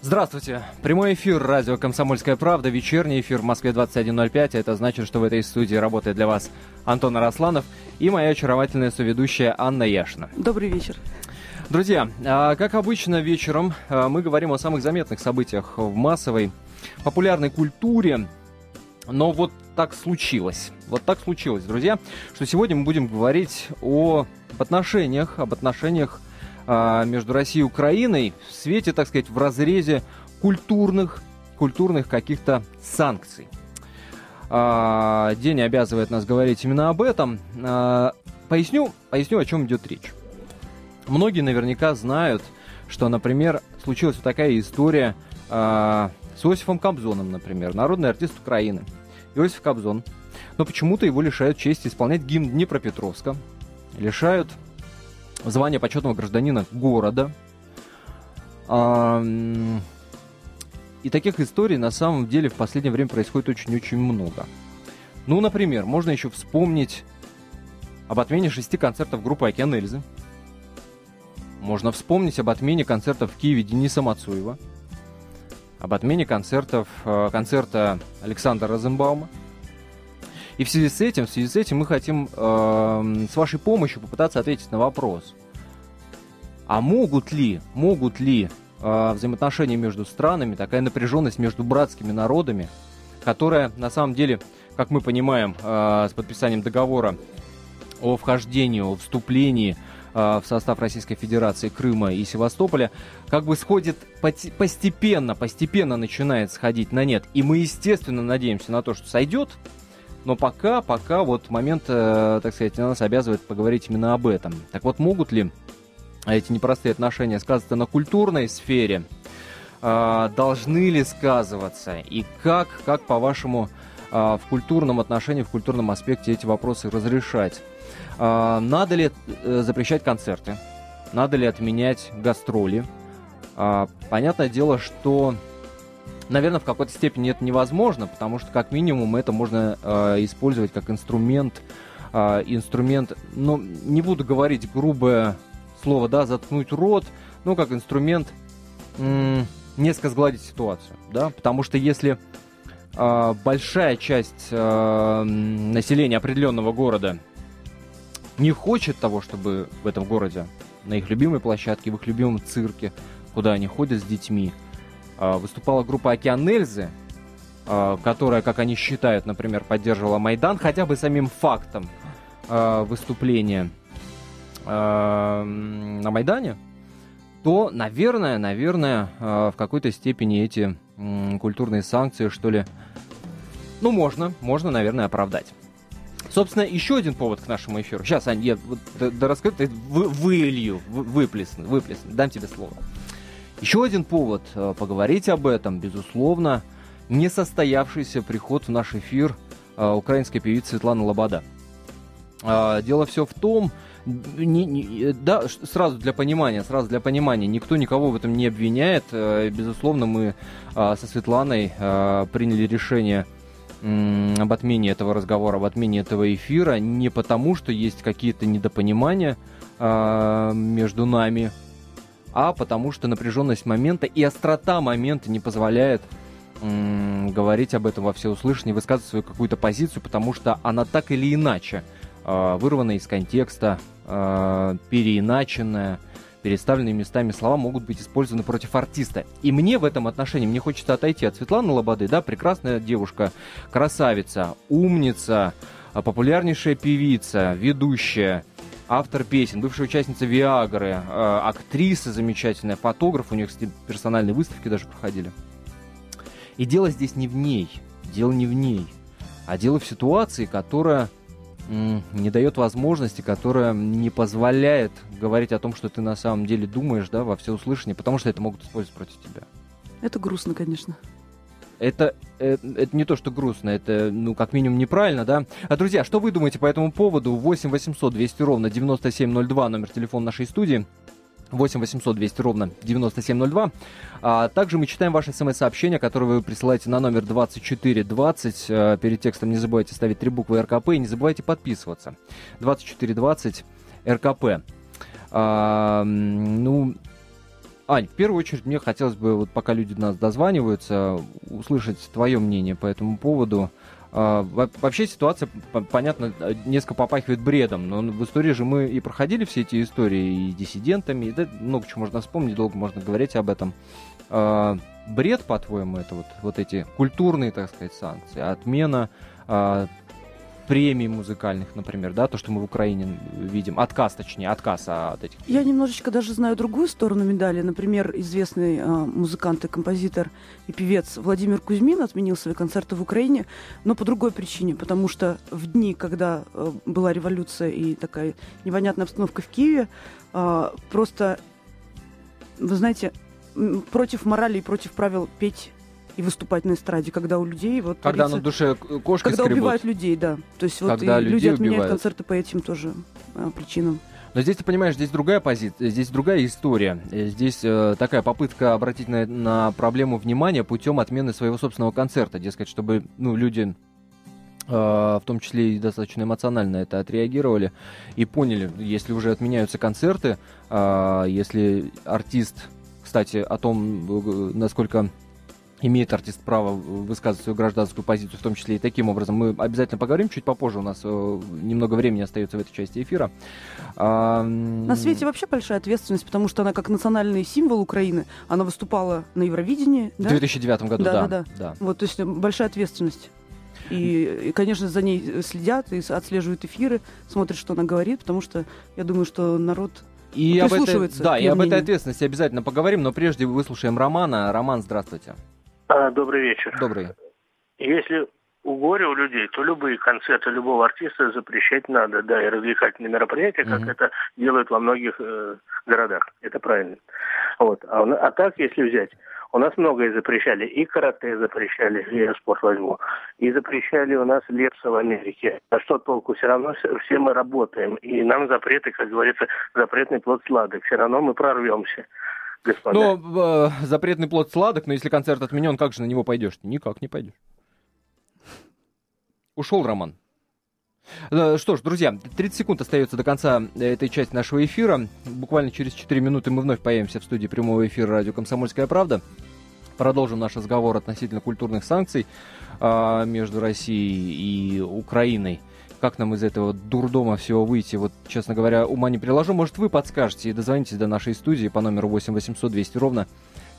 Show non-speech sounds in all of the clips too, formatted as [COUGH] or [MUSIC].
Здравствуйте. Прямой эфир радио «Комсомольская правда», вечерний эфир в Москве 21.05. Это значит, что в этой студии работает для вас Антон Арасланов и моя очаровательная соведущая Анна Яшина. Добрый вечер. Друзья, а, как обычно вечером а, мы говорим о самых заметных событиях в массовой популярной культуре. Но вот так случилось. Вот так случилось, друзья, что сегодня мы будем говорить о об отношениях, об отношениях между Россией и Украиной в свете, так сказать, в разрезе культурных, культурных каких-то санкций. А, день обязывает нас говорить именно об этом. А, поясню, поясню, о чем идет речь. Многие наверняка знают, что, например, случилась вот такая история с Иосифом Кобзоном, например, народный артист Украины. Иосиф Кобзон. Но почему-то его лишают чести исполнять гимн Днепропетровска, лишают звание почетного гражданина города. И таких историй на самом деле в последнее время происходит очень-очень много. Ну, например, можно еще вспомнить об отмене шести концертов группы «Океан Эльзы». Можно вспомнить об отмене концертов в Киеве Дениса Мацуева. Об отмене концертов, э, концерта Александра Розенбаума. И в связи с этим, в связи с этим мы хотим э, с вашей помощью попытаться ответить на вопрос. А могут ли, могут ли э, взаимоотношения между странами, такая напряженность между братскими народами, которая на самом деле, как мы понимаем, э, с подписанием договора о вхождении, о вступлении в состав Российской Федерации Крыма и Севастополя, как бы сходит постепенно, постепенно начинает сходить на нет. И мы, естественно, надеемся на то, что сойдет, но пока, пока вот момент, э, так сказать, нас обязывает поговорить именно об этом. Так вот, могут ли эти непростые отношения сказываться на культурной сфере? Э, должны ли сказываться? И как, как по-вашему, э, в культурном отношении, в культурном аспекте эти вопросы разрешать? Э, надо ли э, запрещать концерты? Надо ли отменять гастроли? Понятное дело, что наверное, в какой-то степени это невозможно, потому что, как минимум, это можно э, использовать как инструмент, э, инструмент, ну, не буду говорить грубое слово, да, заткнуть рот, ну, как инструмент м- несколько сгладить ситуацию, да, потому что если э, большая часть э, населения определенного города не хочет того, чтобы в этом городе, на их любимой площадке, в их любимом цирке, куда они ходят с детьми, выступала группа «Океан Эльзы», а, которая, как они считают, например, поддерживала Майдан, хотя бы самим фактом а, выступления на Майдане, то, наверное, наверное, в какой-то степени эти культурные санкции, что ли, ну, можно, можно, наверное, оправдать. Собственно, еще один повод к нашему эфиру. Сейчас, Ань, я вот, да, да расскажу, ты вы, вылью, вы, выплесну, выплесну, дам тебе слово. Еще один повод э, поговорить об этом, безусловно, несостоявшийся приход в наш эфир э, украинской певицы Светланы Лобода. А, дело все в том, не, не, да, сразу для понимания, сразу для понимания, никто никого в этом не обвиняет. Э, безусловно, мы со Светланой приняли решение об отмене этого разговора, об отмене этого эфира не потому, что есть какие-то недопонимания между нами, а потому что напряженность момента и острота момента не позволяет м- говорить об этом во всеуслышание, высказывать свою какую-то позицию, потому что она так или иначе э, вырвана из контекста, э, переиначенная, переставленные местами слова могут быть использованы против артиста. И мне в этом отношении, мне хочется отойти от Светланы Лободы, да, прекрасная девушка, красавица, умница, популярнейшая певица, ведущая – автор песен, бывшая участница Виагры, э, актриса замечательная, фотограф, у нее, кстати, персональные выставки даже проходили. И дело здесь не в ней, дело не в ней, а дело в ситуации, которая не дает возможности, которая не позволяет говорить о том, что ты на самом деле думаешь, да, во всеуслышание, потому что это могут использовать против тебя. Это грустно, конечно это, это, это не то, что грустно, это, ну, как минимум, неправильно, да? А, друзья, что вы думаете по этому поводу? 8 800 200 ровно 9702, номер телефона нашей студии. 8 800 200 ровно 9702. А также мы читаем ваши смс-сообщения, которые вы присылаете на номер 2420. А, перед текстом не забывайте ставить три буквы РКП и не забывайте подписываться. 2420 РКП. А, ну, Ань, в первую очередь мне хотелось бы, вот пока люди нас дозваниваются, услышать твое мнение по этому поводу. А, вообще ситуация, понятно, несколько попахивает бредом, но в истории же мы и проходили все эти истории и диссидентами, и да, много чего можно вспомнить, долго можно говорить об этом. А, бред, по-твоему, это вот, вот эти культурные, так сказать, санкции, отмена а, премий музыкальных, например, да, то, что мы в Украине видим, отказ, точнее, отказ от этих. Я немножечко даже знаю другую сторону медали. Например, известный э, музыкант и композитор и певец Владимир Кузьмин отменил свои концерты в Украине, но по другой причине, потому что в дни, когда э, была революция и такая непонятная обстановка в Киеве, э, просто, вы знаете, против морали и против правил петь и выступать на эстраде, когда у людей вот когда творится... на душе кошки когда скребут. убивают людей, да, то есть вот когда и люди отменяют убивают. концерты по этим тоже а, причинам. Но здесь, ты понимаешь, здесь другая позиция, здесь другая история. Здесь э, такая попытка обратить на, на проблему внимания путем отмены своего собственного концерта. Дескать, чтобы ну, люди э, в том числе и достаточно эмоционально это отреагировали и поняли, если уже отменяются концерты, э, если артист, кстати, о том, э, насколько имеет артист право высказывать свою гражданскую позицию, в том числе и таким образом. Мы обязательно поговорим чуть попозже, у нас э, немного времени остается в этой части эфира. На свете вообще большая ответственность, потому что она как национальный символ Украины, она выступала на Евровидении. Да? В 2009 году, да. Да, да, да. Вот, то есть большая ответственность. И, и, конечно, за ней следят и отслеживают эфиры, смотрят, что она говорит, потому что я думаю, что народ и об этой, да, и об этой ответственности обязательно поговорим, но прежде выслушаем Романа. Роман, здравствуйте. А, добрый вечер. Добрый. Если у горя у людей, то любые концерты любого артиста запрещать надо, да, и развлекательные мероприятия, как mm-hmm. это делают во многих э, городах. Это правильно. Вот. А, а так, если взять, у нас многое запрещали. И карате запрещали, я спорт возьму. И запрещали у нас лепса в Америке. А что толку? Все равно все мы работаем. И нам запреты, как говорится, запретный плод сладок. Все равно мы прорвемся господа. Но э, запретный плод сладок, но если концерт отменен, как же на него пойдешь? Никак не пойдешь. Ушел Роман. Э, что ж, друзья, 30 секунд остается до конца этой части нашего эфира. Буквально через 4 минуты мы вновь появимся в студии прямого эфира радио «Комсомольская правда». Продолжим наш разговор относительно культурных санкций э, между Россией и Украиной как нам из этого дурдома всего выйти, вот, честно говоря, ума не приложу. Может, вы подскажете и дозвонитесь до нашей студии по номеру 8 800 200 ровно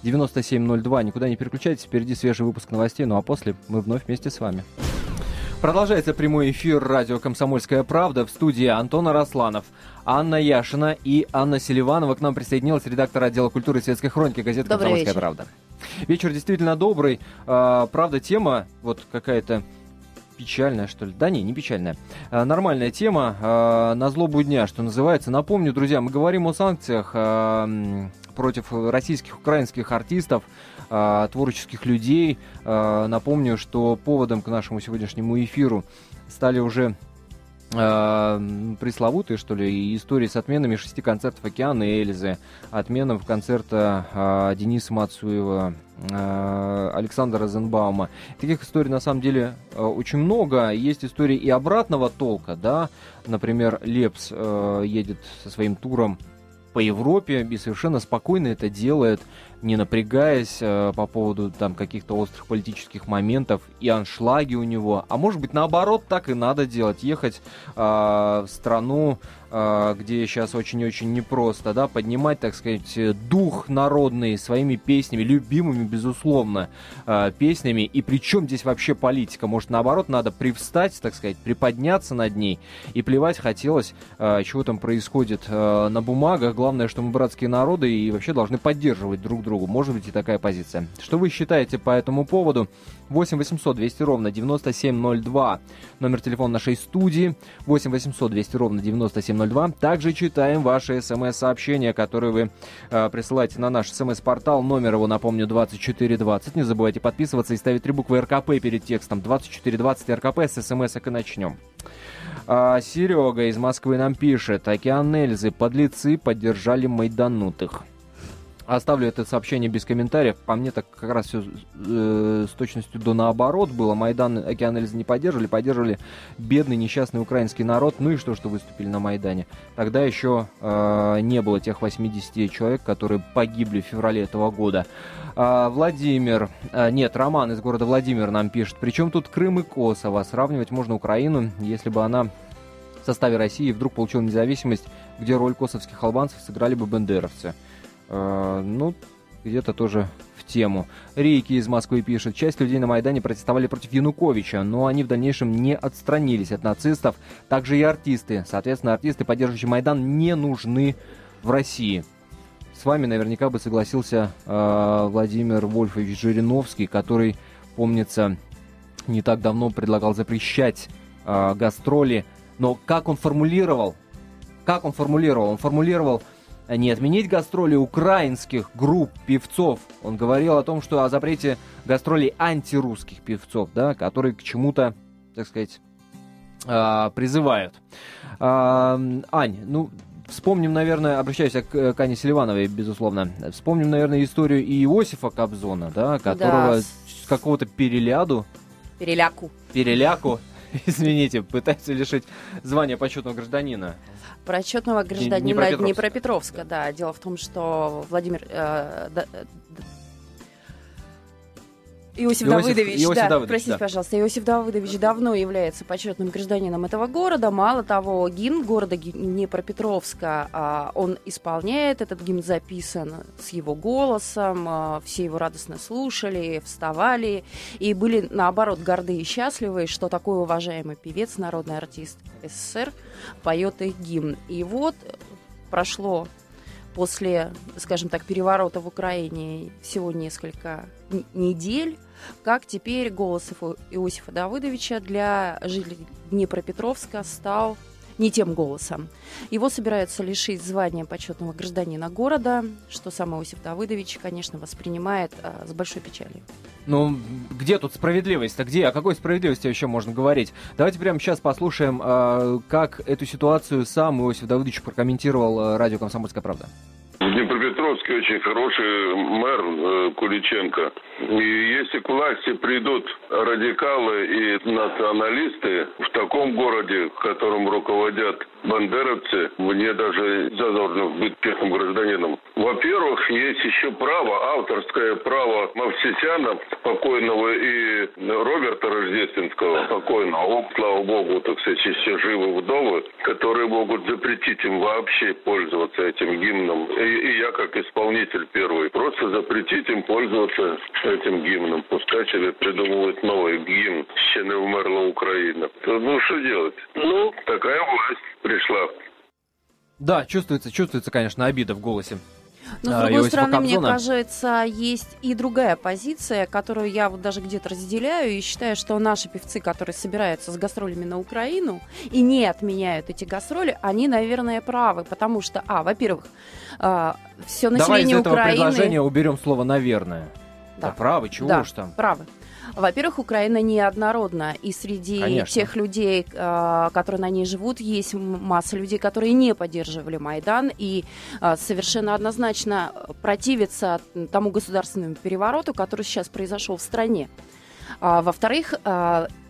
9702. Никуда не переключайтесь, впереди свежий выпуск новостей, ну а после мы вновь вместе с вами. Продолжается прямой эфир радио «Комсомольская правда» в студии Антона Росланов, Анна Яшина и Анна Селиванова. К нам присоединилась редактор отдела культуры и светской хроники газеты Добрый «Комсомольская вечер. правда». Вечер действительно добрый. А, правда, тема вот какая-то печальная, что ли? Да не, не печальная. А, нормальная тема. А, на злобу дня, что называется. Напомню, друзья, мы говорим о санкциях а, против российских, украинских артистов, а, творческих людей. А, напомню, что поводом к нашему сегодняшнему эфиру стали уже э, пресловутые, что ли, истории с отменами шести концертов «Океана» и «Эльзы», отменов концерта э, Дениса Мацуева, э, Александра Розенбаума. Таких историй, на самом деле, э, очень много. Есть истории и обратного толка, да, например, Лепс э, едет со своим туром по Европе и совершенно спокойно это делает не напрягаясь э, по поводу там каких-то острых политических моментов и аншлаги у него. А может быть наоборот так и надо делать, ехать э, в страну, э, где сейчас очень-очень непросто, да, поднимать, так сказать, дух народный своими песнями, любимыми, безусловно, э, песнями. И причем здесь вообще политика? Может наоборот надо привстать, так сказать, приподняться над ней и плевать хотелось, э, чего там происходит э, на бумагах. Главное, что мы братские народы и вообще должны поддерживать друг друга другу. Может быть и такая позиция. Что вы считаете по этому поводу? 8 800 200 ровно 9702. Номер телефона нашей студии 8 800 200 ровно 9702. Также читаем ваши смс-сообщения, которые вы э, присылаете на наш смс-портал. Номер его, напомню, 2420. Не забывайте подписываться и ставить три буквы РКП перед текстом. 2420 РКП с смс и начнем. А, Серега из Москвы нам пишет. Океан Эльзы. Подлецы поддержали майданутых. Оставлю это сообщение без комментариев. По мне так как раз все э, с точностью до наоборот было. Майдан Океан Эльзы не поддерживали, поддерживали бедный несчастный украинский народ. Ну и что, что выступили на Майдане. Тогда еще э, не было тех 80 человек, которые погибли в феврале этого года. А, Владимир, а, нет, Роман из города Владимир нам пишет. Причем тут Крым и Косово. Сравнивать можно Украину, если бы она в составе России вдруг получила независимость, где роль косовских албанцев сыграли бы бендеровцы. А, ну, где-то тоже в тему. Рейки из Москвы пишет, часть людей на Майдане протестовали против Януковича, но они в дальнейшем не отстранились от нацистов. Также и артисты. Соответственно, артисты, поддерживающие Майдан, не нужны в России. С вами наверняка бы согласился э, Владимир Вольфович Жириновский, который, помнится, не так давно предлагал запрещать э, гастроли. Но как он формулировал? Как он формулировал? Он формулировал не отменить гастроли украинских групп певцов. Он говорил о том, что о запрете гастролей антирусских певцов, да, которые к чему-то, так сказать, э, призывают. Э, Ань, ну, Вспомним, наверное, обращаюсь к, к Ане Селивановой, безусловно. Вспомним, наверное, историю и Иосифа Кобзона, да, которого да. с какого-то переляду... Переляку. Переляку, [LAUGHS] извините, пытаются лишить звания почетного гражданина. Почетного гражданина Днепропетровска, да. Дело в том, что Владимир э, Иосиф, Иосиф Давыдович, Иосиф да, Давыдович, простите, да. пожалуйста, Иосиф Давыдович давно является почетным гражданином этого города. Мало того, гимн города Днепропетровска, а, он исполняет, этот гимн записан с его голосом, а, все его радостно слушали, вставали и были, наоборот, горды и счастливы, что такой уважаемый певец, народный артист СССР поет их гимн. И вот прошло после, скажем так, переворота в Украине всего несколько недель, как теперь голос Иосифа Давыдовича для жителей Днепропетровска стал не тем голосом. Его собираются лишить звания почетного гражданина города, что сам Иосиф Давыдович, конечно, воспринимает а, с большой печалью. Ну, где тут справедливость-то? Где? О какой справедливости еще можно говорить? Давайте прямо сейчас послушаем, э, как эту ситуацию сам Иосиф Давыдович прокомментировал э, радио «Комсомольская правда». В Днепропетровске очень хороший мэр э, Куличенко. И если к власти придут радикалы и националисты в таком городе, которым руководят бандеровцы, мне даже зазорно быть первым гражданином. Во-первых, есть еще право, авторское право Мавсисяна, покойного и Роберта Рождественского, покойного, слава богу, так сказать, все живы вдовы, которые могут запретить им вообще пользоваться этим гимном. И, и я, как исполнитель первый, просто запретить им пользоваться этим гимном. Пускай себе придумывают новый гимн «Ще не умерла Украина». Ну, что делать? Ну, такая власть пришла. Да, чувствуется, чувствуется, конечно, обида в голосе. Но, с а, другой Иосифа стороны, Кобзона. мне кажется, есть и другая позиция, которую я вот даже где-то разделяю и считаю, что наши певцы, которые собираются с гастролями на Украину и не отменяют эти гастроли, они, наверное, правы, потому что, а, во-первых, э, все население Давай из этого Украины... предложения уберем слово «наверное». Да, да правы, чего да, уж там. правы. Во-первых, Украина неоднородна, и среди Конечно. тех людей, а, которые на ней живут, есть масса людей, которые не поддерживали Майдан и а, совершенно однозначно противятся тому государственному перевороту, который сейчас произошел в стране. А, во-вторых,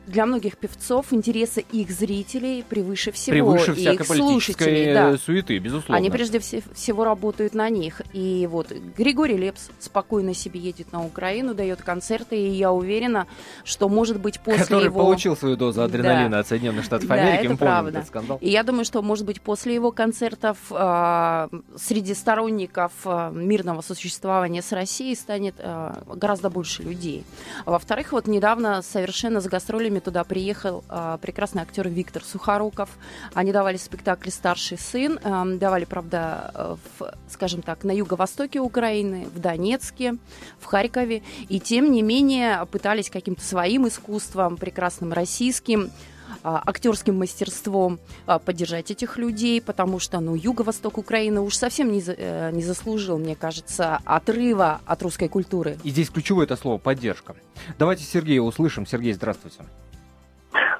для многих певцов интересы их зрителей превыше всего. Превыше и их слушателей, да. суеты, безусловно. Они прежде всего работают на них. И вот Григорий Лепс спокойно себе едет на Украину, дает концерты, и я уверена, что, может быть, после Который его... получил свою дозу адреналина да. от Соединенных Штатов да, Америки, это правда. скандал. И я думаю, что, может быть, после его концертов э, среди сторонников э, мирного существования с Россией станет э, гораздо больше людей. Во-вторых, вот недавно совершенно с гастролями время туда приехал э, прекрасный актер Виктор Сухоруков. Они давали спектакль «Старший сын». Э, давали, правда, э, в, скажем так, на юго-востоке Украины, в Донецке, в Харькове. И, тем не менее, пытались каким-то своим искусством, прекрасным российским, актерским мастерством поддержать этих людей, потому что, ну, юго-восток Украины уж совсем не, э, не заслужил, мне кажется, отрыва от русской культуры. И здесь ключевое это слово «поддержка». Давайте Сергея услышим. Сергей, здравствуйте.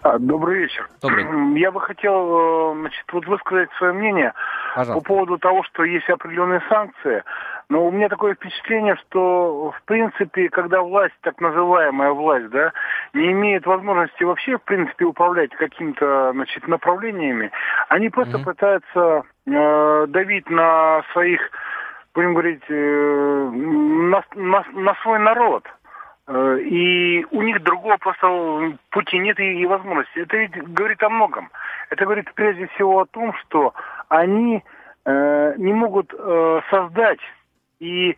А, добрый вечер. Добрый. Я бы хотел э, значит, вот высказать свое мнение Пожалуйста. по поводу того, что есть определенные санкции Но у меня такое впечатление, что, в принципе, когда власть, так называемая власть, да, не имеет возможности вообще, в принципе, управлять какими-то, значит, направлениями, они просто mm-hmm. пытаются э, давить на своих, будем говорить, э, на, на, на свой народ. Э, и у них другого просто пути нет и, и возможности. Это ведь говорит о многом. Это говорит прежде всего о том, что они э, не могут э, создать и,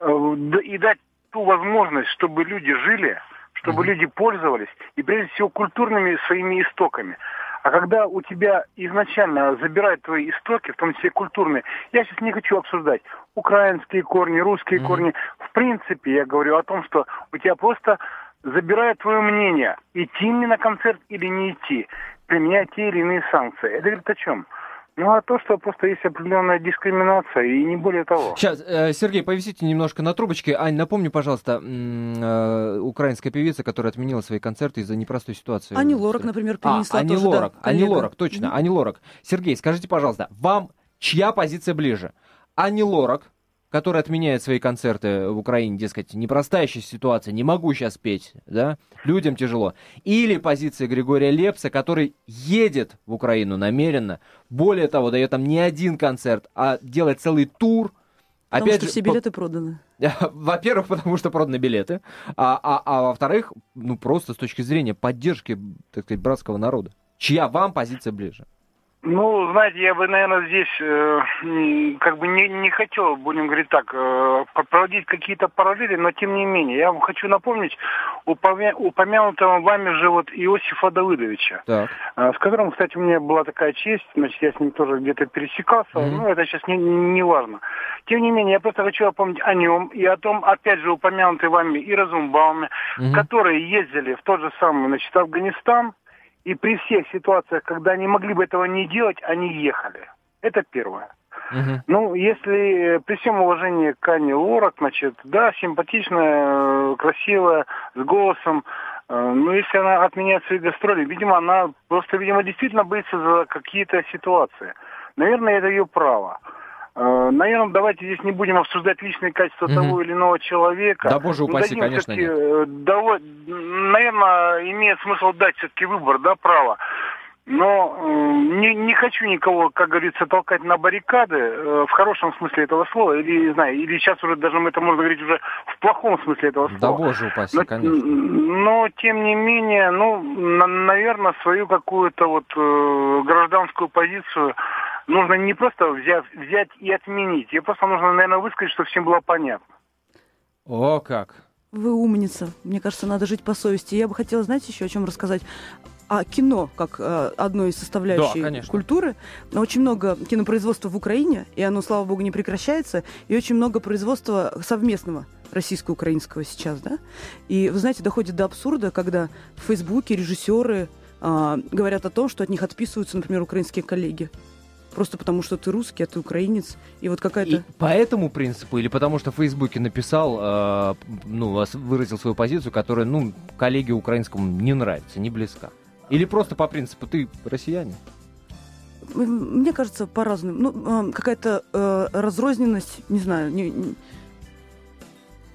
э, и дать ту возможность, чтобы люди жили, чтобы mm-hmm. люди пользовались, и прежде всего культурными своими истоками. А когда у тебя изначально забирают твои истоки, в том числе культурные, я сейчас не хочу обсуждать украинские корни, русские mm-hmm. корни. В принципе, я говорю о том, что у тебя просто забирают твое мнение, идти мне на концерт или не идти, применять те или иные санкции. Это говорит о чем? Ну, а то, что просто есть определенная дискриминация, и не более того. Сейчас, э, Сергей, повисите немножко на трубочке. Ань, напомни, пожалуйста, э, украинская певица, которая отменила свои концерты из-за непростой ситуации. Ани Лорак, например, перенесла а, Ани тоже, Лорак, да, Ани Лорак, точно, mm-hmm. Ани Лорак. Сергей, скажите, пожалуйста, вам чья позиция ближе? Ани Лорак, который отменяет свои концерты в Украине, дескать, непростая сейчас ситуация, не могу сейчас петь, да, людям тяжело. Или позиция Григория Лепса, который едет в Украину намеренно, более того, дает там не один концерт, а делает целый тур, Потому Опять что же, все билеты по... проданы. [LAUGHS] Во-первых, потому что проданы билеты, а, а, а во-вторых, ну просто с точки зрения поддержки, так сказать, братского народа. Чья вам позиция ближе? Ну, знаете, я бы, наверное, здесь э, как бы не, не хотел, будем говорить так, э, проводить какие-то параллели, но тем не менее, я вам хочу напомнить упомя- упомянутого вами же вот Иосифа Давыдовича, так. э, с которым, кстати, у меня была такая честь, значит, я с ним тоже где-то пересекался, mm-hmm. но это сейчас не, не важно. Тем не менее, я просто хочу напомнить о нем и о том, опять же, упомянутый вами и Разумбауме, mm-hmm. которые ездили в тот же самый, значит, Афганистан, и при всех ситуациях, когда они могли бы этого не делать, они ехали. Это первое. Ну, если при всем уважении к Ане Лорак, значит, да, симпатичная, красивая, с голосом, э, но если она отменяет свои гастроли, видимо, она просто, видимо, действительно боится за какие-то ситуации. Наверное, это ее право. Э, Наверное, давайте здесь не будем обсуждать личные качества угу. того или иного человека. Да, боже упаси, конечно, нет. Э, Дав... Наверное, имеет смысл дать все-таки выбор, да, право. Но э, не, не хочу никого, как говорится, толкать на баррикады, э, в хорошем смысле этого слова, или, не знаю, или сейчас уже даже это можно говорить уже в плохом смысле этого слова. Да боже упаси, но, конечно. Но, тем не менее, ну, на, наверное, свою какую-то вот э, гражданскую позицию нужно не просто взять, взять и отменить. Ее просто нужно, наверное, высказать, чтобы всем было понятно. О, как! Вы умница. Мне кажется, надо жить по совести. Я бы хотела, знаете, еще о чем рассказать а кино как э, одной из составляющих да, культуры. Но очень много кинопроизводства в Украине, и оно, слава богу, не прекращается, и очень много производства совместного российско-украинского сейчас, да. И, вы знаете, доходит до абсурда, когда в Фейсбуке режиссеры э, говорят о том, что от них отписываются, например, украинские коллеги просто потому что ты русский, а ты украинец, и вот какая-то... И по этому принципу или потому что в Фейсбуке написал, э, ну, выразил свою позицию, которая, ну, коллеге украинскому не нравится, не близка? Или просто по принципу ты россиянин? Мне кажется, по-разному. Ну, какая-то э, разрозненность, не знаю, не, не,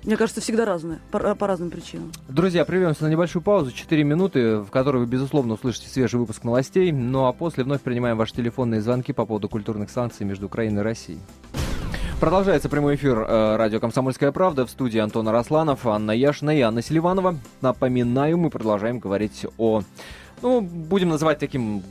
мне кажется, всегда разное, по, по разным причинам. Друзья, прервемся на небольшую паузу, 4 минуты, в которой вы, безусловно, услышите свежий выпуск новостей, ну а после вновь принимаем ваши телефонные звонки по поводу культурных санкций между Украиной и Россией. Продолжается прямой эфир э, радио «Комсомольская правда» в студии Антона Росланов, Анна Яшина и Анна Селиванова. Напоминаю, мы продолжаем говорить о, ну, будем называть таким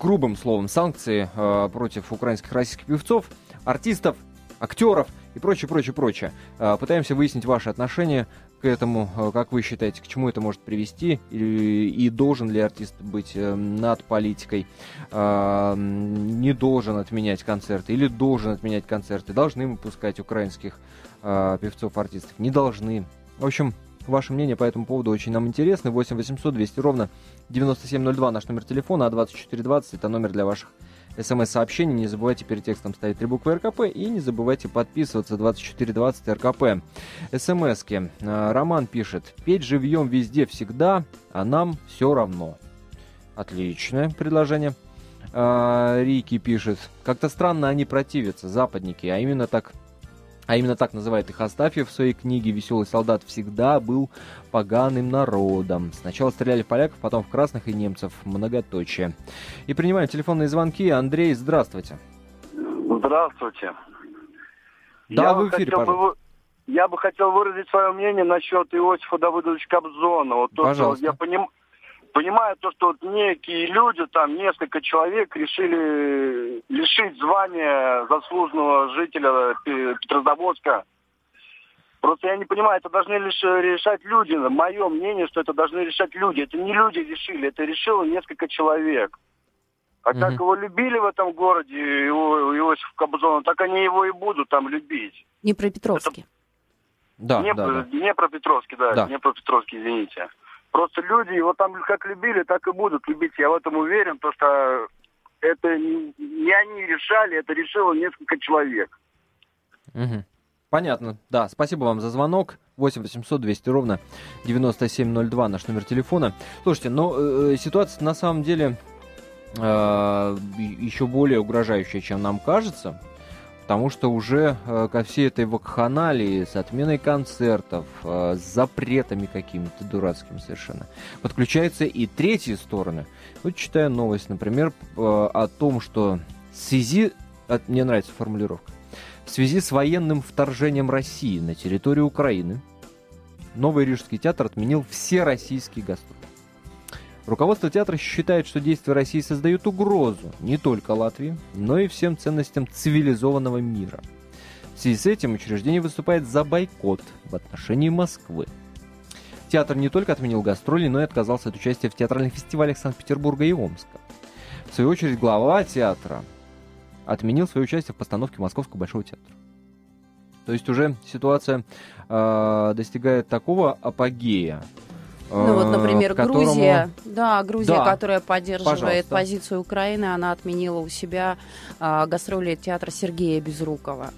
грубым словом, санкции э, против украинских российских певцов, артистов, актеров и прочее, прочее, прочее. А, пытаемся выяснить ваши отношения к этому, а, как вы считаете, к чему это может привести, и, и должен ли артист быть э, над политикой, а, не должен отменять концерты, или должен отменять концерты, должны мы пускать украинских певцов, артистов, не должны. В общем, Ваше мнение по этому поводу очень нам интересно. 8 800 200 ровно 9702 наш номер телефона, а 2420 это номер для ваших смс-сообщений. Не забывайте перед текстом ставить три буквы РКП и не забывайте подписываться 2420 РКП. СМСки. А, Роман пишет. Петь живьем везде всегда, а нам все равно. Отличное предложение. А, Рики пишет. Как-то странно они противятся, западники, а именно так а именно так называет их Астафьев в своей книге «Веселый солдат» всегда был поганым народом. Сначала стреляли в поляков, потом в красных и немцев. Многоточие. И принимаем телефонные звонки. Андрей, здравствуйте. Здравствуйте. Да, я в эфире, бы, Я бы хотел выразить свое мнение насчет Иосифа Давыдовича Кобзона. Вот то, Пожалуйста. Что я поним, понимаю то, что вот некие люди, там несколько человек решили лишить звания заслуженного жителя Петрозаводска. Просто я не понимаю, это должны лишь решать люди. Мое мнение, что это должны решать люди. Это не люди решили, это решило несколько человек. А угу. как его любили в этом городе, его, Иосиф Кобзона, так они его и будут там любить. Не про Петровский. Это... Да, не, да, да. не про Петровский, да, да. не про Петровский, извините. Просто люди его там как любили, так и будут любить. Я в этом уверен, то что это не они решали, это решило несколько человек. Угу. Понятно. Да, спасибо вам за звонок. 8 800 200 ровно 9702 наш номер телефона. Слушайте, но ну, э, ситуация на самом деле э, еще более угрожающая, чем нам кажется. Потому что уже э, ко всей этой вакханалии с отменой концертов, э, с запретами какими-то дурацкими совершенно, подключаются и третьи стороны. Вот читаю новость, например, э, о том, что в связи, мне нравится формулировка, в связи с военным вторжением России на территорию Украины, Новый Рижский театр отменил все российские гастроли. Руководство театра считает, что действия России создают угрозу не только Латвии, но и всем ценностям цивилизованного мира. В связи с этим учреждение выступает за бойкот в отношении Москвы. Театр не только отменил гастроли, но и отказался от участия в театральных фестивалях Санкт-Петербурга и Омска. В свою очередь, глава театра отменил свое участие в постановке Московского Большого театра. То есть уже ситуация э, достигает такого апогея, ну вот, например, которому... Грузия, да, Грузия, да. которая поддерживает Пожалуйста. позицию Украины, она отменила у себя а, гастроли театра Сергея Безрукова.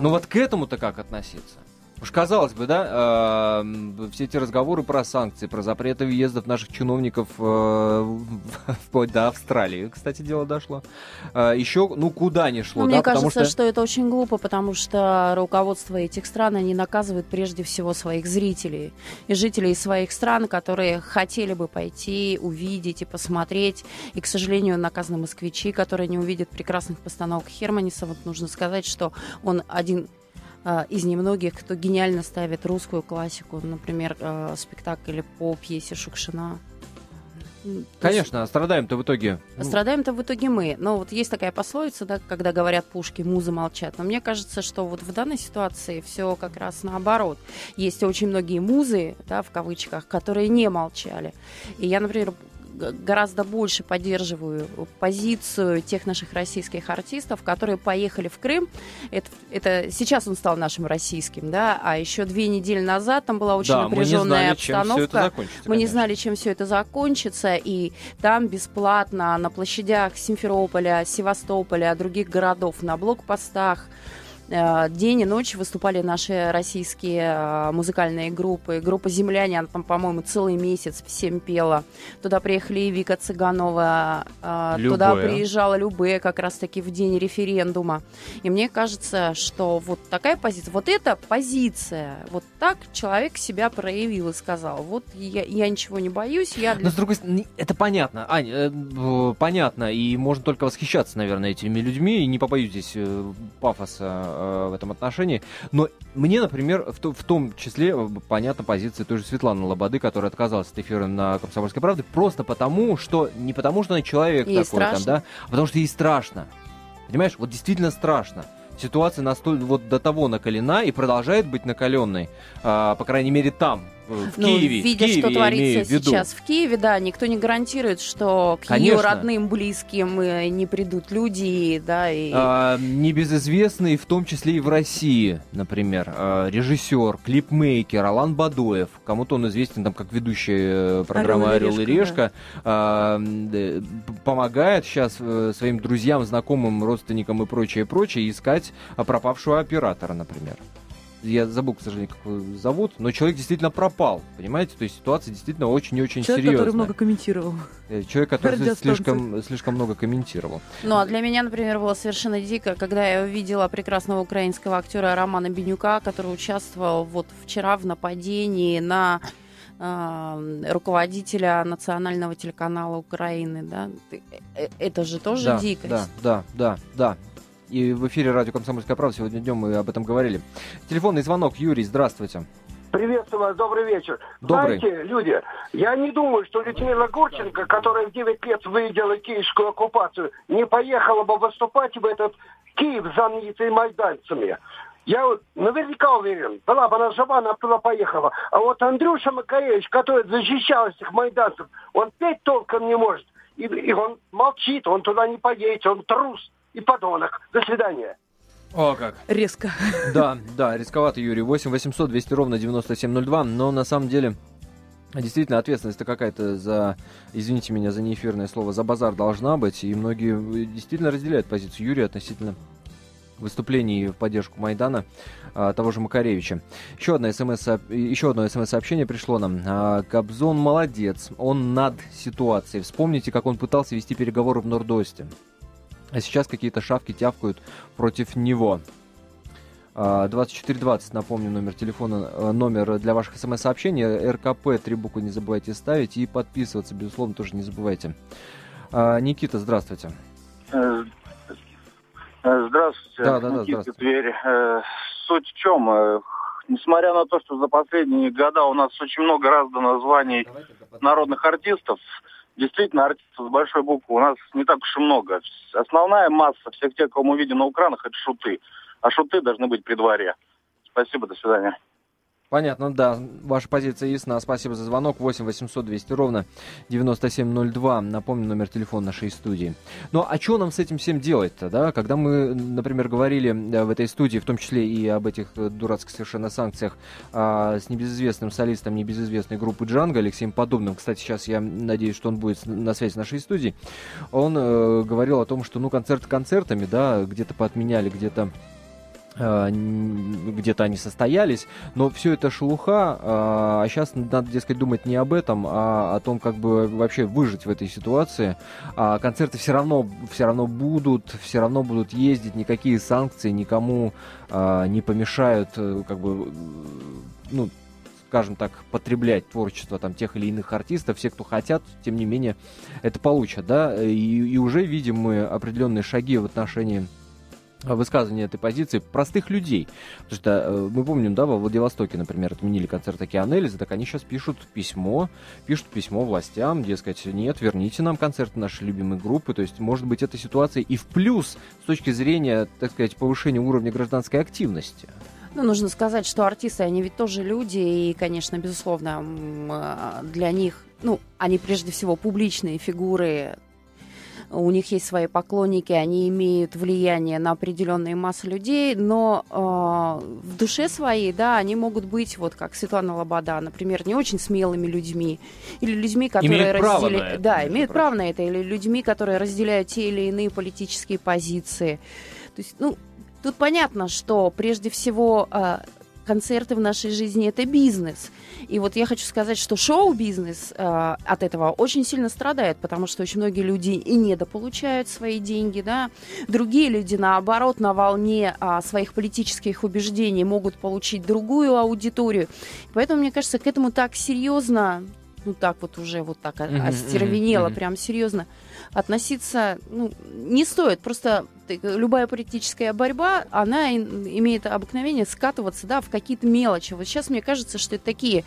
Ну вот к этому-то как относиться? Уж казалось бы, да, э, все эти разговоры про санкции, про запреты въездов наших чиновников э, [LAUGHS] вплоть до Австралии, кстати, дело дошло. Э, еще, ну, куда не шло, ну, да, Мне кажется, что... что это очень глупо, потому что руководство этих стран, они наказывают прежде всего своих зрителей и жителей своих стран, которые хотели бы пойти, увидеть и посмотреть. И, к сожалению, наказаны москвичи, которые не увидят прекрасных постановок Херманиса. Вот нужно сказать, что он один из немногих, кто гениально ставит русскую классику, например, э, спектакль по пьесе Шукшина. Конечно, есть... страдаем-то в итоге. Ну. Страдаем-то в итоге мы. Но вот есть такая пословица, да, когда говорят пушки, музы молчат. Но мне кажется, что вот в данной ситуации все как раз наоборот. Есть очень многие музы, да, в кавычках, которые не молчали. И я, например, гораздо больше поддерживаю позицию тех наших российских артистов, которые поехали в Крым. Это, это сейчас он стал нашим российским, да, а еще две недели назад там была очень да, напряженная мы обстановка. мы не знали, чем все это закончится, и там бесплатно на площадях Симферополя, Севастополя, других городов, на блокпостах, день и ночь выступали наши российские э, музыкальные группы. Группа «Земляне», она там, по-моему, целый месяц всем пела. Туда приехали и Вика Цыганова, э, Любэ. туда приезжала Любе как раз-таки в день референдума. И мне кажется, что вот такая позиция, вот эта позиция, вот так человек себя проявил и сказал, вот я, я ничего не боюсь, я... Для... Но с другой стороны, это понятно, Ань, э, понятно, и можно только восхищаться, наверное, этими людьми, и не побоюсь здесь э, пафоса Э, в этом отношении. Но мне, например, в, то, в том числе э, понятна позиция той же Светланы Лободы, которая отказалась от эфира на «Комсомольской правде», просто потому, что... Не потому, что она человек ей такой, страшно. там, да, а потому что ей страшно. Понимаешь, вот действительно страшно ситуация настолько вот до того накалена и продолжает быть накаленной, а, по крайней мере там, в ну, Киеве. Видя, Киеве, что творится сейчас в Киеве, да, никто не гарантирует, что к Конечно. ее родным, близким э, не придут люди, да, и... А, небезызвестный, в том числе и в России, например, а, режиссер, клипмейкер Алан Бадоев, кому-то он известен там как ведущий э, программы «Орел и решка», да. а, помогает сейчас э, своим друзьям, знакомым, родственникам и прочее, прочее искать пропавшего оператора, например. Я забыл, к сожалению, как его зовут, но человек действительно пропал, понимаете? То есть ситуация действительно очень и очень человек, серьезная. Человек, который много комментировал. Э, человек, который слишком, слишком много комментировал. Ну, а для меня, например, было совершенно дико, когда я увидела прекрасного украинского актера Романа Бенюка, который участвовал вот вчера в нападении на э, руководителя национального телеканала Украины, да, э, это же тоже да, дикость. Да, да, да, да. И в эфире радио «Комсомольская правда» сегодня днем мы об этом говорили. Телефонный звонок. Юрий, здравствуйте. Приветствую вас, добрый вечер. Добрый. Знаете, люди, я не думаю, что Людмила Гурченко, которая в 9 лет выиграла киевскую оккупацию, не поехала бы выступать в этот Киев, знаменитый майданцами. Я вот наверняка уверен, была бы она жива, она туда поехала. А вот Андрюша Макаревич, который защищал этих майданцев, он петь толком не может. И, и он молчит, он туда не поедет, он трус и подонок. До свидания. О, как. Резко. [LAUGHS] Да, да, рисковато, Юрий. 8 800 200 ровно 9702. Но на самом деле, действительно, ответственность-то какая-то за, извините меня за неэфирное слово, за базар должна быть. И многие действительно разделяют позицию Юрия относительно выступлений в поддержку Майдана а, того же Макаревича. Еще, одно смс, еще одно смс-сообщение пришло нам. А, Кобзон молодец, он над ситуацией. Вспомните, как он пытался вести переговоры в Нордосте. А сейчас какие-то шавки тявкают против него. 2420, а, напомню, номер телефона, э, номер для ваших смс-сообщений. РКП, три буквы не забывайте ставить и подписываться, безусловно, тоже не забывайте. А, Никита, здравствуйте. Э, э, здравствуйте. Да, да, да, Никита, здравствуйте. Тверь. Суть в чем? Несмотря на то, что за последние года у нас очень много раздано званий народных артистов, действительно артистов с большой буквы у нас не так уж и много. Основная масса всех тех, кого мы видим на экранах, это шуты. А шуты должны быть при дворе. Спасибо, до свидания. Понятно, да. Ваша позиция ясна. Спасибо за звонок. 8 800 200 ровно 9702. Напомню, номер телефона нашей студии. Ну, а что нам с этим всем делать-то, да? Когда мы, например, говорили в этой студии, в том числе и об этих э, дурацких совершенно санкциях а, с небезызвестным солистом небезызвестной группы Джанго, Алексеем Подобным, кстати, сейчас я надеюсь, что он будет на связи с нашей студией, он э, говорил о том, что, ну, концерт концертами, да, где-то поотменяли, где-то Э, где-то они состоялись, но все это шелуха, а сейчас надо, дескать, думать не об этом, а о том, как бы вообще выжить в этой ситуации. А концерты все равно, все равно будут, все равно будут ездить, никакие санкции никому а, не помешают, э, как бы, ну, скажем так, потреблять творчество там тех или иных артистов, все, кто хотят, тем не менее, это получат, да, и, и уже видим мы определенные шаги в отношении высказывания этой позиции простых людей. Потому что э, мы помним, да, во Владивостоке, например, отменили концерт Океан Эльзы, так они сейчас пишут письмо, пишут письмо властям, дескать, нет, верните нам концерты нашей любимой группы. То есть, может быть, эта ситуация и в плюс с точки зрения, так сказать, повышения уровня гражданской активности. Ну, нужно сказать, что артисты, они ведь тоже люди, и, конечно, безусловно, э, для них, ну, они прежде всего публичные фигуры, у них есть свои поклонники, они имеют влияние на определенные массы людей, но э, в душе своей, да, они могут быть, вот как Светлана Лобода, например, не очень смелыми людьми, или людьми, которые разделяют... Да, имеют право на это, или людьми, которые разделяют те или иные политические позиции. То есть, ну, тут понятно, что прежде всего э, концерты в нашей жизни это бизнес. И вот я хочу сказать, что шоу-бизнес э, от этого очень сильно страдает, потому что очень многие люди и недополучают свои деньги, да. Другие люди, наоборот, на волне э, своих политических убеждений могут получить другую аудиторию. Поэтому, мне кажется, к этому так серьезно, ну так вот уже вот так mm-hmm, остервенело, mm-hmm. прям серьезно относиться ну, не стоит. Просто любая политическая борьба, она имеет обыкновение скатываться да, в какие-то мелочи. Вот сейчас мне кажется, что это такие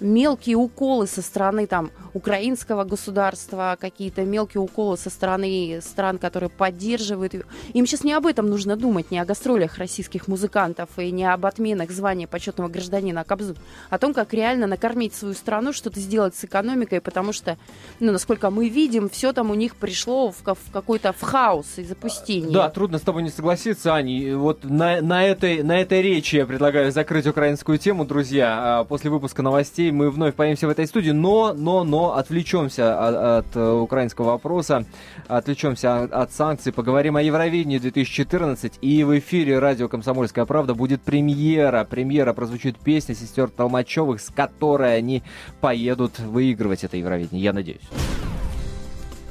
мелкие уколы со стороны там украинского государства, какие-то мелкие уколы со стороны стран, которые поддерживают. Им сейчас не об этом нужно думать, не о гастролях российских музыкантов и не об отменах звания почетного гражданина, а Кобзу, о том, как реально накормить свою страну, что-то сделать с экономикой, потому что, ну, насколько мы видим, все там у них пришло в, в какой-то в хаос и запустение. Да, трудно с тобой не согласиться, Ани. Вот на, на, этой, на этой речи я предлагаю закрыть украинскую тему, друзья. А после выпуска новостей новостей. Мы вновь появимся в этой студии, но, но, но отвлечемся от, от э, украинского вопроса, отвлечемся от, от санкций, поговорим о Евровидении 2014, и в эфире радио «Комсомольская правда» будет премьера, премьера, прозвучит песня сестер Толмачевых, с которой они поедут выигрывать это Евровидение, я надеюсь.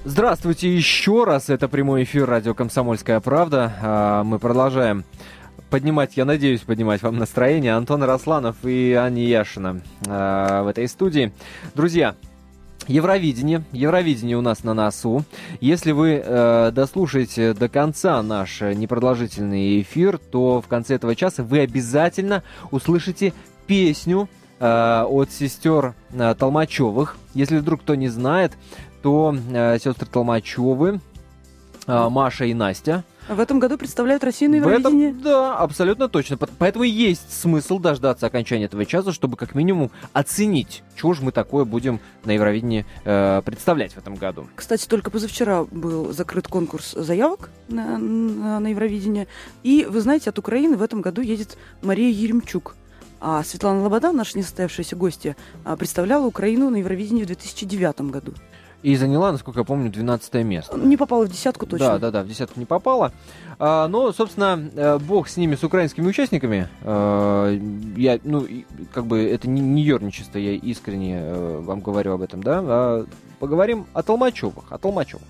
Здравствуйте еще раз, это прямой эфир радио «Комсомольская правда», а, мы продолжаем поднимать, я надеюсь, поднимать вам настроение. Антон Росланов и Аня Яшина э, в этой студии. Друзья, Евровидение. Евровидение у нас на носу. Если вы э, дослушаете до конца наш непродолжительный эфир, то в конце этого часа вы обязательно услышите песню э, от сестер э, Толмачевых. Если вдруг кто не знает, то э, сестры Толмачевы, э, Маша и Настя – в этом году представляют Россию на Евровидении? этом, да, абсолютно точно. Поэтому есть смысл дождаться окончания этого часа, чтобы как минимум оценить, чего же мы такое будем на Евровидении э, представлять в этом году. Кстати, только позавчера был закрыт конкурс заявок на, на, на Евровидение. И, вы знаете, от Украины в этом году едет Мария Еремчук. А Светлана Лобода, наша несостоявшаяся гостья, а, представляла Украину на Евровидении в 2009 году. И заняла, насколько я помню, 12 место. Не попала в десятку точно. Да, да, да, в десятку не попала. А, но, собственно, э, бог с ними, с украинскими участниками. А, я, ну, как бы это не, не ерничество, я искренне а, вам говорю об этом, да. А, поговорим о Толмачевых, о Толмачевых.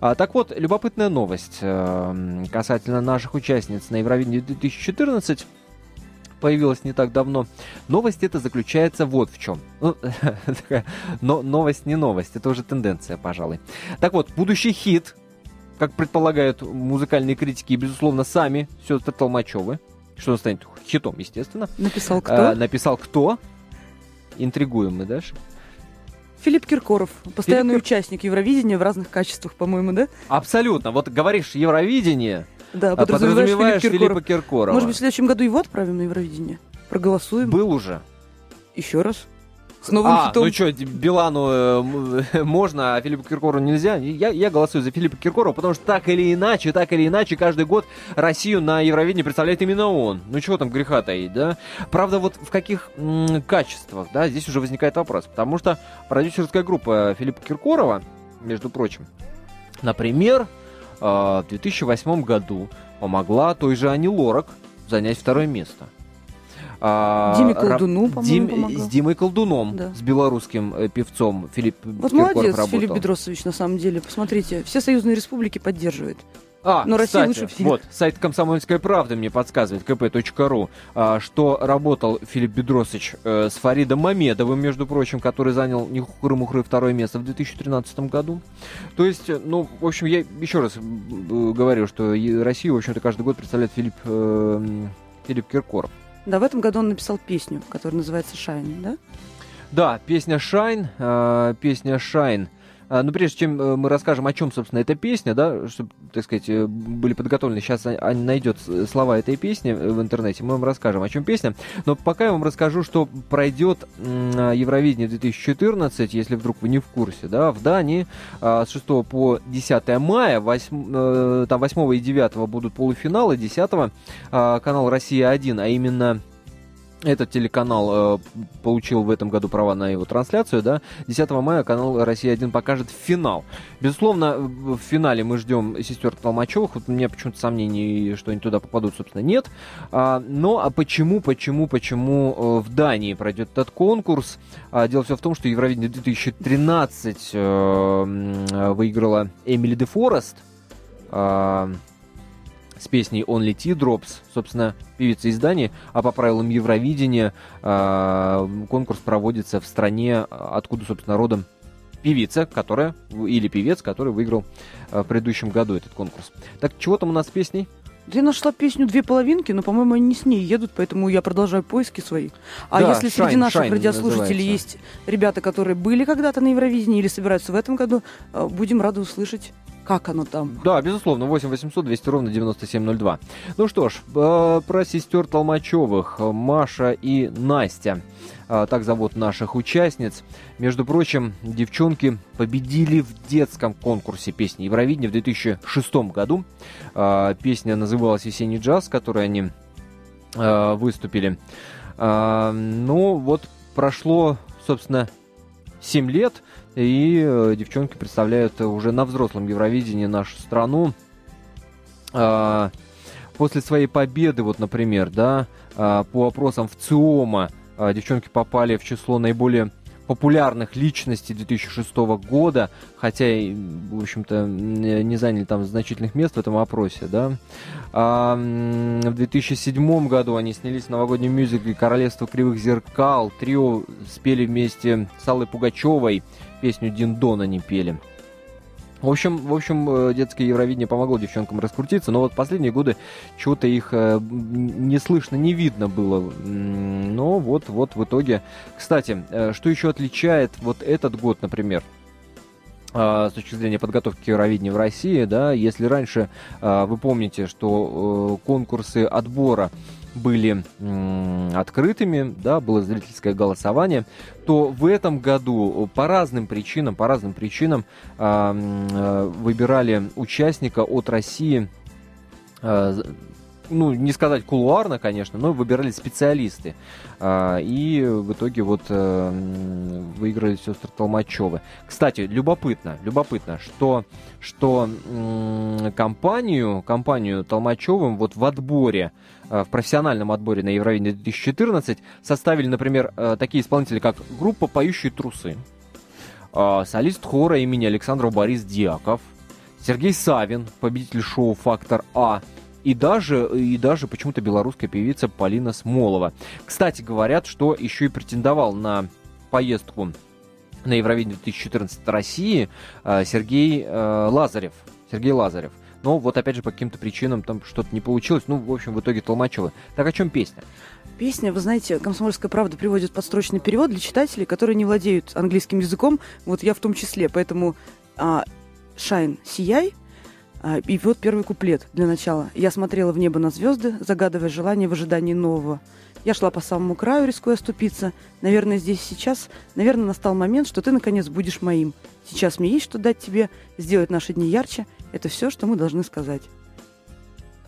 А, так вот, любопытная новость а, касательно наших участниц на Евровидении 2014 появилась не так давно. Новость эта заключается вот в чем. Ну, [LAUGHS] но новость не новость, это уже тенденция, пожалуй. Так вот, будущий хит, как предполагают музыкальные критики, и, безусловно, сами сестры Толмачевы, что станет хитом, естественно. Написал кто? А, написал кто? Интригуем мы дальше. Филипп Киркоров, постоянный Филипп... участник Евровидения в разных качествах, по-моему, да? Абсолютно. Вот говоришь Евровидение, да, а подразумеваешь, подразумеваешь Филиппа, Киркоров. Филиппа Киркорова. Может быть, в следующем году его отправим на Евровидение? Проголосуем? Был уже. Еще раз? С новым а, хитом. ну что, Билану э, можно, а Филиппу Киркорову нельзя? Я, я голосую за Филиппа Киркорова, потому что так или иначе, так или иначе, каждый год Россию на Евровидении представляет именно он. Ну чего там греха таить, да? Правда, вот в каких м- качествах, да, здесь уже возникает вопрос. Потому что продюсерская группа Филиппа Киркорова, между прочим, например, э, в 2008 году помогла той же Ани Лорак занять второе место. А, Диме Колдуну, по-моему, Дим, С Димой Колдуном, да. с белорусским э, певцом Филипп Вот Киркоров молодец, работал. Филипп Бедросович, на самом деле. Посмотрите, все союзные республики поддерживают. А, Но кстати, Россия лучше всех. вот, сайт «Комсомольская правда» мне подсказывает, kp.ru, а, что работал Филипп Бедросович э, с Фаридом Мамедовым, между прочим, который занял не хухры-мухры второе место в 2013 году. То есть, э, ну, в общем, я еще раз говорю, что Россию, в общем-то, каждый год представляет Филипп, э, Филипп Киркоров. Да, в этом году он написал песню, которая называется «Shine», да? Да, песня э, песня «Shine» А, Но ну, прежде чем э, мы расскажем, о чем, собственно, эта песня, да, чтобы, так сказать, э, были подготовлены, сейчас Аня найдет слова этой песни в интернете, мы вам расскажем, о чем песня. Но пока я вам расскажу, что пройдет Евровидение 2014, если вдруг вы не в курсе, да, в Дании а, с 6 по 10 мая, 8, э, там 8 и 9 будут полуфиналы, 10 а, канал «Россия-1», а именно этот телеканал э, получил в этом году права на его трансляцию, да. 10 мая канал «Россия-1» покажет финал. Безусловно, в финале мы ждем сестер Толмачевых. Вот у меня почему-то сомнений, что они туда попадут, собственно, нет. А, но а почему, почему, почему э, в Дании пройдет этот конкурс? А, дело все в том, что Евровидение 2013 э, выиграла Эмили де Форест. А, с песней Only Drops, собственно, певица издания, а по правилам Евровидения э, конкурс проводится в стране, откуда, собственно, родом певица, которая, или певец, который выиграл э, в предыдущем году этот конкурс. Так, чего там у нас с песней? Я нашла песню «Две половинки», но, по-моему, они не с ней едут, поэтому я продолжаю поиски свои. А да, если среди наших Shine радиослушателей называется. есть ребята, которые были когда-то на Евровидении или собираются в этом году, э, будем рады услышать как оно там? Да, безусловно, 8 800 200 ровно 9702. Ну что ж, э, про сестер Толмачевых, Маша и Настя. Э, так зовут наших участниц. Между прочим, девчонки победили в детском конкурсе песни Евровидения в 2006 году. Э, песня называлась «Весенний джаз», в которой они выступили. Ну, вот прошло, собственно, 7 лет, и э, девчонки представляют уже на взрослом Евровидении нашу страну. Э, после своей победы, вот, например, да, э, по вопросам в ЦИОМа э, девчонки попали в число наиболее популярных личностей 2006 года, хотя, в общем-то, не заняли там значительных мест в этом опросе, да. А, в 2007 году они снялись в новогоднем мюзикле «Королевство кривых зеркал». Трио спели вместе с Аллой Пугачевой, песню «Дин Дон» они пели. В общем, в общем, э, детское Евровидение помогло девчонкам раскрутиться, но вот последние годы чего-то их э, не слышно, не видно было. Но вот, вот в итоге... Кстати, э, что еще отличает вот этот год, например, с точки зрения подготовки к Евровидению в России, да, если раньше вы помните, что конкурсы отбора были открытыми, да, было зрительское голосование, то в этом году по разным причинам, по разным причинам э, выбирали участника от России э, ну, не сказать кулуарно, конечно, но выбирали специалисты. А, и в итоге вот э, выиграли сестры Толмачевы. Кстати, любопытно, любопытно, что, что компанию, компанию Толмачевым вот в отборе, э, в профессиональном отборе на Евровидение 2014 составили, например, э, такие исполнители, как группа «Поющие трусы», солист хора имени Александра Борис Диаков, Сергей Савин, победитель шоу «Фактор А», и даже, и даже почему-то белорусская певица Полина Смолова. Кстати, говорят, что еще и претендовал на поездку на Евровидение 2014 России э, Сергей э, Лазарев. Сергей Лазарев. Но вот опять же по каким-то причинам там что-то не получилось. Ну, в общем, в итоге Толмачева. Так о чем песня? Песня, вы знаете, «Комсомольская правда» приводит подстрочный перевод для читателей, которые не владеют английским языком. Вот я в том числе. Поэтому а, «Shine», «Сияй», и вот первый куплет для начала. Я смотрела в небо на звезды, загадывая желание в ожидании нового. Я шла по самому краю, рискуя оступиться. Наверное, здесь сейчас, наверное, настал момент, что ты, наконец, будешь моим. Сейчас мне есть что дать тебе, сделать наши дни ярче. Это все, что мы должны сказать.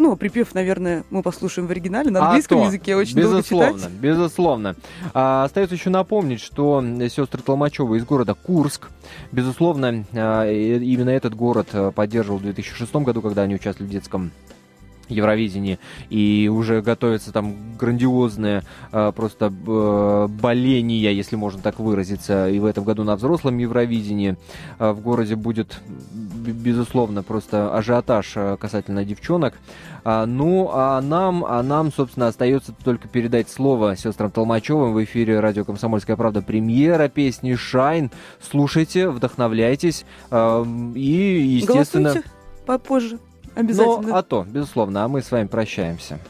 Ну, а припев, наверное, мы послушаем в оригинале, на английском а языке очень безусловно, долго читать. Безусловно, а, Остается еще напомнить, что сестры Толмачева из города Курск, безусловно, а, именно этот город а, поддерживал в 2006 году, когда они участвовали в детском Евровидении, и уже готовится там грандиозное э, просто э, боление, если можно так выразиться, и в этом году на взрослом Евровидении э, в городе будет, безусловно, просто ажиотаж э, касательно девчонок. А, ну, а нам, а нам, собственно, остается только передать слово сестрам Толмачевым в эфире радио «Комсомольская правда» премьера песни «Шайн». Слушайте, вдохновляйтесь э, и, естественно... Голосуйте попозже. Обязательно. Ну, а то, безусловно. А мы с вами прощаемся.